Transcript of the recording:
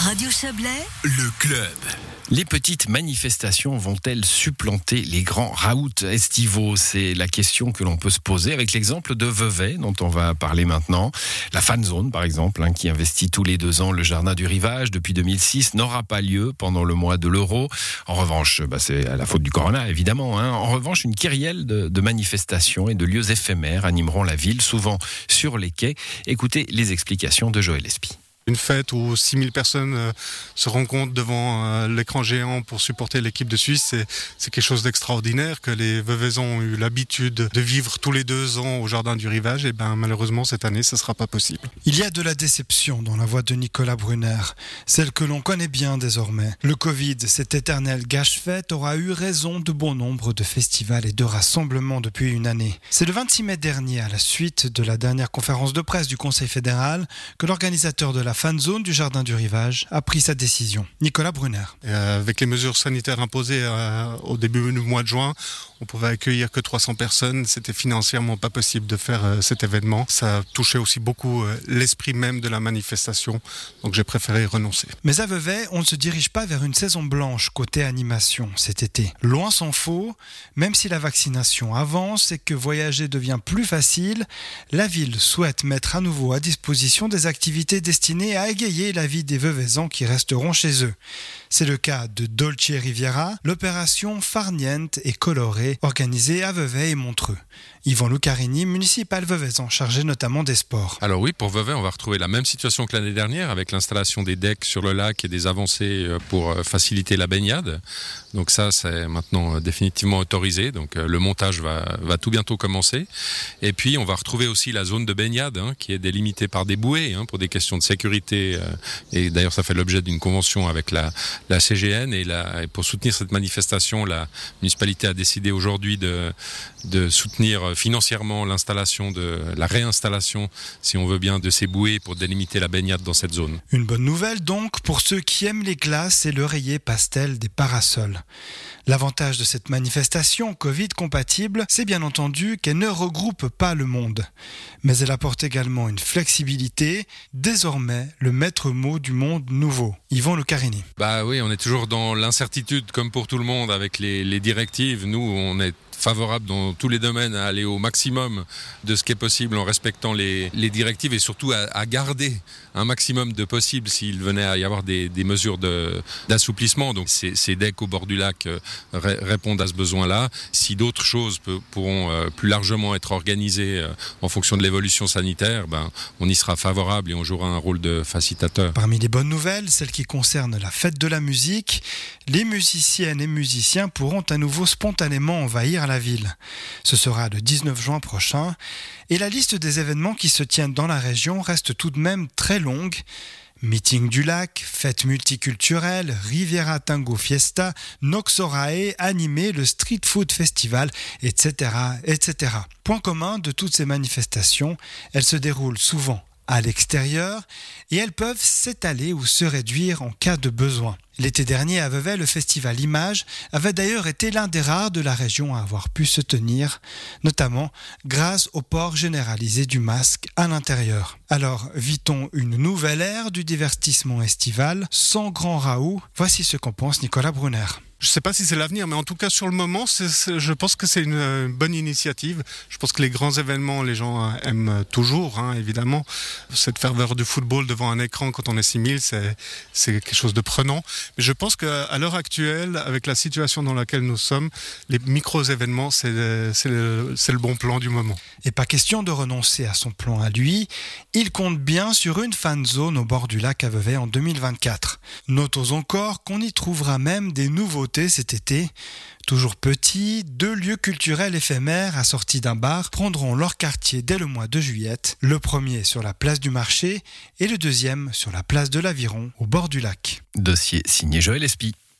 Radio Chablais, Le club. Les petites manifestations vont-elles supplanter les grands raouts estivaux? C'est la question que l'on peut se poser avec l'exemple de Vevey dont on va parler maintenant. La fan zone par exemple, hein, qui investit tous les deux ans le jardin du rivage depuis 2006, n'aura pas lieu pendant le mois de l'euro. En revanche, bah, c'est à la faute du corona évidemment. hein. En revanche, une kyrielle de, de manifestations et de lieux éphémères animeront la ville, souvent sur les quais. Écoutez les explications de Joël Espy. Une fête où 6000 personnes euh, se rencontrent devant euh, l'écran géant pour supporter l'équipe de Suisse, c'est- quelque chose d'extraordinaire que les Veuvaisans ont eu l'habitude de vivre tous les deux ans au Jardin du Rivage. Et ben malheureusement cette année, ce sera pas possible. Il y a de la déception dans la voix de Nicolas Brunner, celle que l'on connaît bien désormais. Le Covid, cet éternel gâche-fête, aura eu raison de bon nombre de festivals et de rassemblements depuis une année. C'est le 26 mai dernier, à la suite de la dernière conférence de presse du Conseil fédéral, que l'organisateur de la fan zone du Jardin du Rivage a pris sa décision. Nicolas Brunner. Euh, avec les mesures sanitaires imposées euh, au début du mois de juin, on pouvait accueillir que 300 personnes. C'était financièrement pas possible de faire euh, cet événement. Ça touchait aussi beaucoup euh, l'esprit même de la manifestation. Donc j'ai préféré y renoncer. Mais à Vevey, on ne se dirige pas vers une saison blanche côté animation cet été. Loin s'en faut, même si la vaccination avance et que voyager devient plus facile, la ville souhaite mettre à nouveau à disposition des activités destinées à égayer la vie des Veuvaisans qui resteront chez eux. C'est le cas de Dolce Riviera, l'opération Farniente et Colorée organisée à Vevey et Montreux. Yvan Lucarini, municipal Veuvaisan, chargé notamment des sports. Alors oui, pour Vevey, on va retrouver la même situation que l'année dernière avec l'installation des decks sur le lac et des avancées euh, pour euh, faciliter la baignade. Donc ça, c'est maintenant euh, définitivement autorisé. Donc le montage va, tout bientôt commencer. Et puis, on va retrouver aussi la zone de baignade hein, qui est délimitée par des bouées hein, pour des questions de sécurité. et d'ailleurs, ça fait l'objet d'une convention avec la, CGN. Et, et pour soutenir cette manifestation, la municipalité a décidé aujourd'hui de, de soutenir financièrement l'installation de la réinstallation, si on veut bien, de ces bouées pour délimiter la baignade dans cette zone. Une bonne nouvelle donc pour ceux qui aiment les glaces et le rayé pastel des parasols. L'avantage de cette manifestation Covid compatible, c'est bien entendu qu'elle ne regroupe pas le monde. Mais elle apporte également une flexibilité, désormais le maître mot du monde nouveau. Yvan Le Carini. Bah oui, on est toujours dans l'incertitude comme pour tout le monde avec les, les directives. Nous, on on est favorable dans tous les domaines à aller au maximum de ce qui est possible en respectant les, directives et surtout à, garder un maximum de possible s'il venait à y avoir des, mesures d'assouplissement. Donc ces, decks au bord du lac euh, ré- répondent à ce besoin-là. Si d'autres choses pourront euh, plus largement être organisées euh, en fonction de l'évolution sanitaire, ben, on y sera favorable et on jouera un rôle de facilitateur. Parmi les bonnes nouvelles, celles qui concernent la fête de la musique, les musiciennes et musiciens pourront à nouveau spontanément envahir la ville. Ce sera le 19 juin prochain, et la liste des événements qui se tiennent dans la région reste tout de même très longue. Meeting du lac, fête multiculturelle, Riviera Tango Fiesta, Noxorae, animé, le Street Food Festival, etc., etc. Point commun de toutes ces manifestations, elles se déroulent souvent à l'extérieur et elles peuvent s'étaler ou se réduire en cas de besoin. L'été dernier à Vevey, le festival Image avait d'ailleurs été l'un des rares de la région à avoir pu se tenir, notamment grâce au port généralisé du masque à l'intérieur. Alors, vit-on une nouvelle ère du divertissement estival sans grand raout Voici ce qu'en pense Nicolas Brunner. Je ne sais pas si c'est l'avenir, mais en tout cas sur le moment, je pense que c'est une euh, bonne initiative. Je pense que les grands événements, les gens euh, aiment euh, toujours, hein, évidemment. Cette ferveur du football devant un écran quand on est 6000, c'est c'est quelque chose de prenant. Mais je pense qu'à l'heure actuelle, avec la situation dans laquelle nous sommes, les micro-événements, c'est le, c'est le- bon plan du moment. Et pas question de renoncer à son plan à lui. Il compte bien sur une fan zone au bord du lac à Vevey en 2024. Notons encore qu'on y trouvera même des cet été. Toujours petits, deux lieux culturels éphémères assortis d'un bar prendront leur quartier dès le mois de juillet. Le premier sur la place du marché et le deuxième sur la place de l'Aviron au bord du lac. Dossier signé Joël Espy.